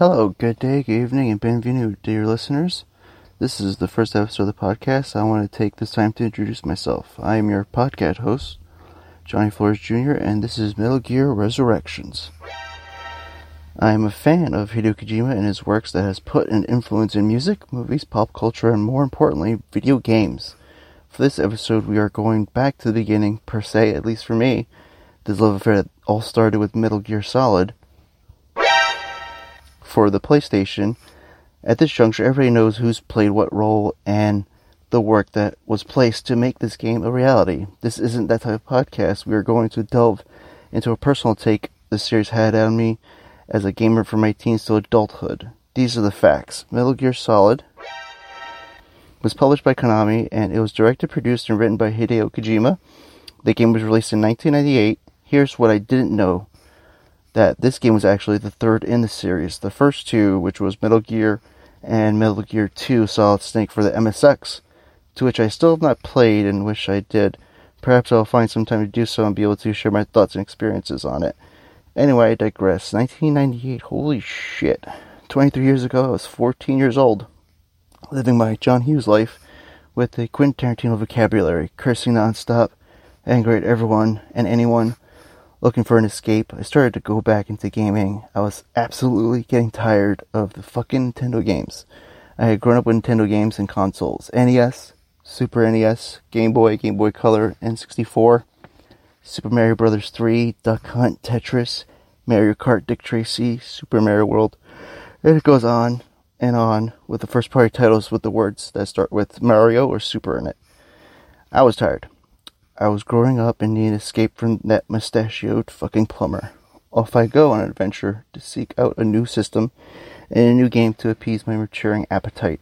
Hello, good day, good evening, and bienvenue, dear listeners. This is the first episode of the podcast. I want to take this time to introduce myself. I am your podcast host, Johnny Flores Jr., and this is Metal Gear Resurrections. I am a fan of Hideo Kojima and his works that has put an influence in music, movies, pop culture, and more importantly, video games. For this episode, we are going back to the beginning, per se, at least for me. This love affair all started with Metal Gear Solid for the PlayStation. At this juncture, everybody knows who's played what role and the work that was placed to make this game a reality. This isn't that type of podcast. We are going to delve into a personal take the series had on me as a gamer from my teens to adulthood. These are the facts. Metal Gear Solid was published by Konami and it was directed, produced, and written by Hideo Kojima. The game was released in 1998. Here's what I didn't know that this game was actually the third in the series. The first two, which was Metal Gear and Metal Gear 2 Solid Snake for the MSX, to which I still have not played and wish I did. Perhaps I'll find some time to do so and be able to share my thoughts and experiences on it. Anyway, I digress. 1998, holy shit. 23 years ago, I was 14 years old, living my John Hughes life with a Quentin Tarantino vocabulary, cursing nonstop, angry at everyone and anyone looking for an escape. I started to go back into gaming. I was absolutely getting tired of the fucking Nintendo games. I had grown up with Nintendo games and consoles NES, Super NES, Game Boy, Game Boy Color, N64, Super Mario Bros. 3, Duck Hunt, Tetris, Mario Kart, Dick Tracy, Super Mario World. And it goes on and on with the first party titles with the words that start with Mario or Super in it. I was tired. I was growing up and needed escape from that mustachioed fucking plumber. Off I go on an adventure to seek out a new system and a new game to appease my maturing appetite.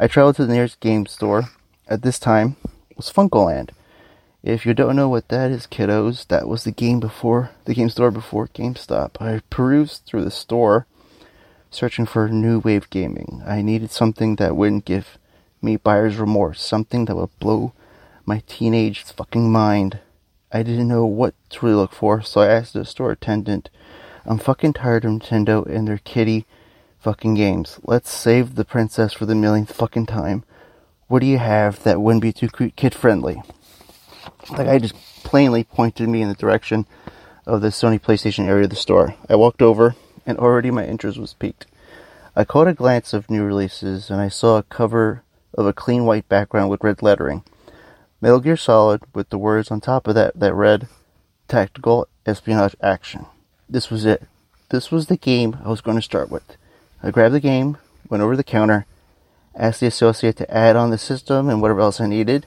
I traveled to the nearest game store. At this time, was Funcoland. If you don't know what that is, kiddos, that was the game before the game store before GameStop. I perused through the store, searching for new wave gaming. I needed something that wouldn't give me buyer's remorse, something that would blow my teenage fucking mind. I didn't know what to really look for, so I asked the store attendant, I'm fucking tired of Nintendo and their kitty fucking games. Let's save the princess for the millionth fucking time. What do you have that wouldn't be too kid friendly? The guy just plainly pointed me in the direction of the Sony PlayStation area of the store. I walked over, and already my interest was piqued. I caught a glance of new releases, and I saw a cover of a clean white background with red lettering. Metal Gear Solid with the words on top of that that read Tactical Espionage Action. This was it. This was the game I was going to start with. I grabbed the game, went over the counter, asked the associate to add on the system and whatever else I needed.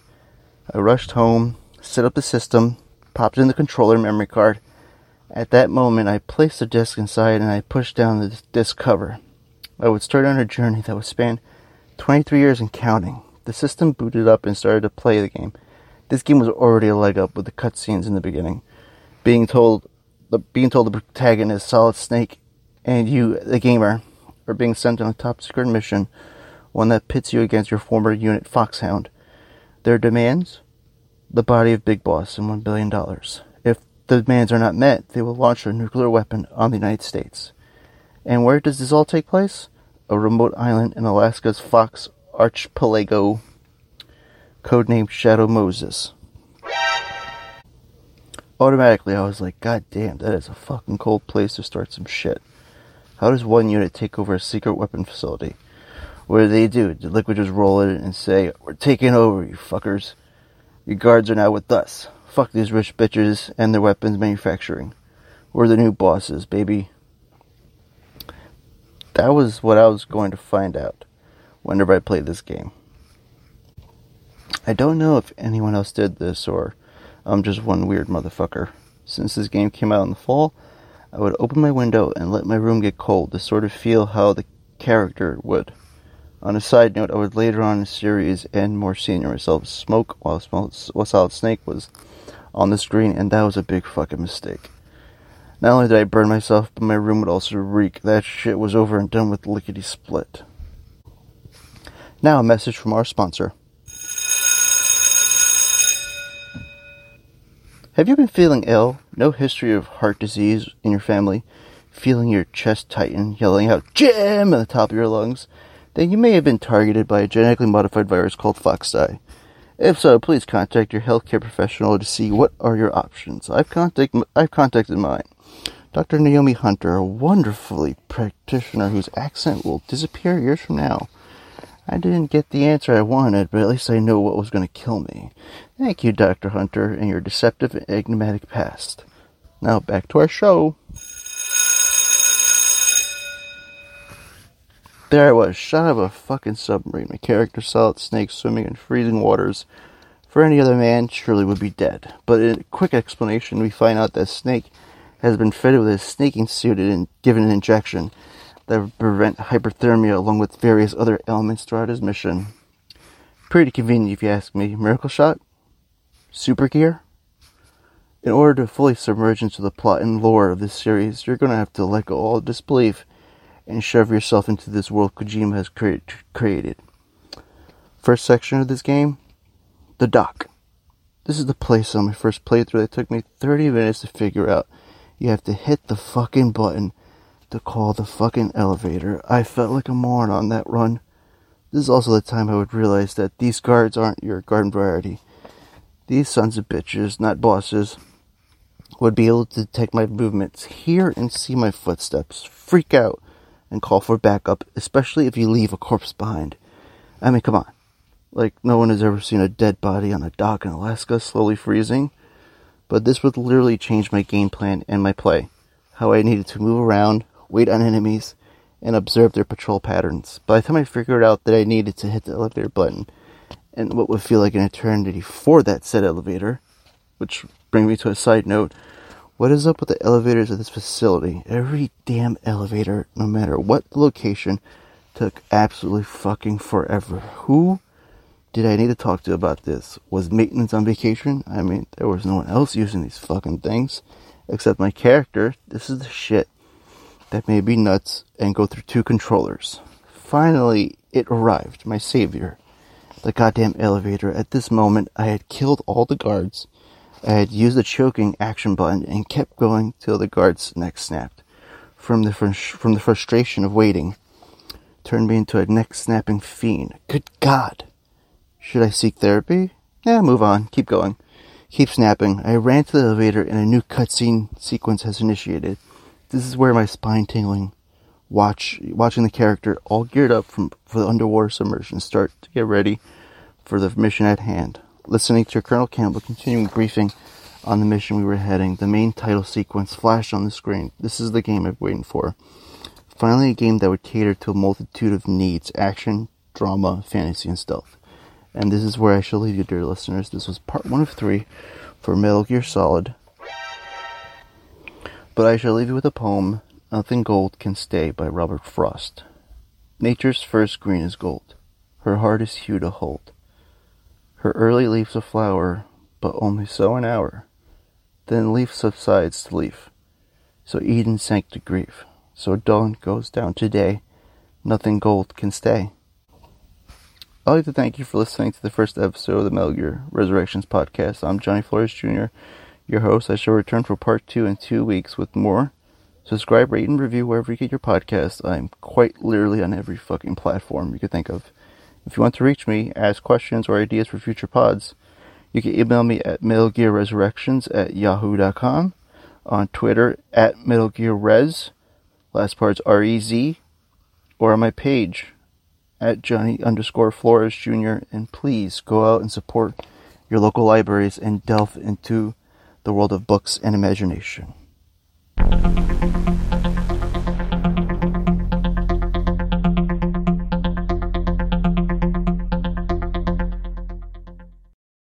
I rushed home, set up the system, popped in the controller memory card. At that moment, I placed the disc inside and I pushed down the disc cover. I would start on a journey that would span 23 years and counting. The system booted up and started to play the game. This game was already a leg up with the cutscenes in the beginning. Being told the being told the protagonist, Solid Snake, and you, the gamer, are being sent on a top secret mission, one that pits you against your former unit Foxhound. Their demands? The body of Big Boss and one billion dollars. If the demands are not met, they will launch a nuclear weapon on the United States. And where does this all take place? A remote island in Alaska's Fox archipelago, codenamed Shadow Moses. Automatically, I was like, God damn, that is a fucking cold place to start some shit. How does one unit take over a secret weapon facility? What do they do? Did Liquid just roll in and say, We're taking over, you fuckers? Your guards are now with us. Fuck these rich bitches and their weapons manufacturing. We're the new bosses, baby. That was what I was going to find out whenever I played this game. I don't know if anyone else did this or I'm just one weird motherfucker. Since this game came out in the fall, I would open my window and let my room get cold to sort of feel how the character would. On a side note, I would later on in the series and more senior myself smoke while, while Solid Snake was on the screen, and that was a big fucking mistake. Not only did I burn myself, but my room would also reek. That shit was over and done with lickety split. Now, a message from our sponsor. Have you been feeling ill? No history of heart disease in your family? feeling your chest tighten, yelling out Jim at the top of your lungs, then you may have been targeted by a genetically modified virus called Foxdie. If so, please contact your healthcare professional to see what are your options. I've, I've contacted mine. Dr. Naomi Hunter, a wonderfully practitioner whose accent will disappear years from now. I didn't get the answer I wanted, but at least I know what was going to kill me. Thank you, Dr. Hunter, and your deceptive and enigmatic past. Now back to our show. There I was, shot out of a fucking submarine. My character saw its snake swimming in freezing waters. For any other man, surely would be dead. But in a quick explanation, we find out that Snake has been fitted with a sneaking suit and given an injection that prevent hyperthermia along with various other elements throughout his mission. Pretty convenient if you ask me. Miracle shot? Super gear? In order to fully submerge into the plot and lore of this series, you're going to have to let go all disbelief and shove yourself into this world Kojima has created. First section of this game the dock. This is the place on my first playthrough that took me 30 minutes to figure out. You have to hit the fucking button to call the fucking elevator. I felt like a moron on that run. This is also the time I would realize that these guards aren't your garden variety. These sons of bitches, not bosses, would be able to detect my movements, hear and see my footsteps, freak out, and call for backup, especially if you leave a corpse behind. I mean, come on. Like, no one has ever seen a dead body on a dock in Alaska slowly freezing. But this would literally change my game plan and my play. How I needed to move around, wait on enemies, and observe their patrol patterns. By the time I figured out that I needed to hit the elevator button, and what would feel like an eternity for that said elevator, which brings me to a side note, what is up with the elevators at this facility? Every damn elevator, no matter what location, took absolutely fucking forever. Who did I need to talk to about this? Was maintenance on vacation? I mean, there was no one else using these fucking things except my character. This is the shit that made me nuts and go through two controllers. Finally, it arrived, my savior. The goddamn elevator. At this moment, I had killed all the guards I had used the choking action button and kept going till the guard's neck snapped. From the, fr- from the frustration of waiting, turned me into a neck snapping fiend. Good God! Should I seek therapy? Yeah, move on. Keep going. Keep snapping. I ran to the elevator and a new cutscene sequence has initiated. This is where my spine tingling watch watching the character all geared up from for the underwater submersion start to get ready for the mission at hand listening to Colonel Campbell continuing briefing on the mission we were heading, the main title sequence flashed on the screen. This is the game I've been waiting for. Finally, a game that would cater to a multitude of needs action, drama, fantasy, and stealth. And this is where I shall leave you, dear listeners. This was part one of three for Metal Gear Solid. But I shall leave you with a poem, Nothing Gold Can Stay by Robert Frost. Nature's first green is gold, her hardest hue to hold. Her early leaves a flower, but only so an hour. Then leaf subsides to leaf. So Eden sank to grief. So dawn goes down to day. Nothing gold can stay. I'd like to thank you for listening to the first episode of the Metal Gear Resurrections podcast. I'm Johnny Flores Jr., your host. I shall return for part two in two weeks with more. Subscribe, rate, and review wherever you get your podcasts. I'm quite literally on every fucking platform you could think of. If you want to reach me, ask questions or ideas for future pods, you can email me at metalgearresurrections at yahoo.com, on Twitter at metalgearrez, last part's R-E-Z, or on my page at Johnny underscore Flores Jr. And please go out and support your local libraries and delve into the world of books and imagination.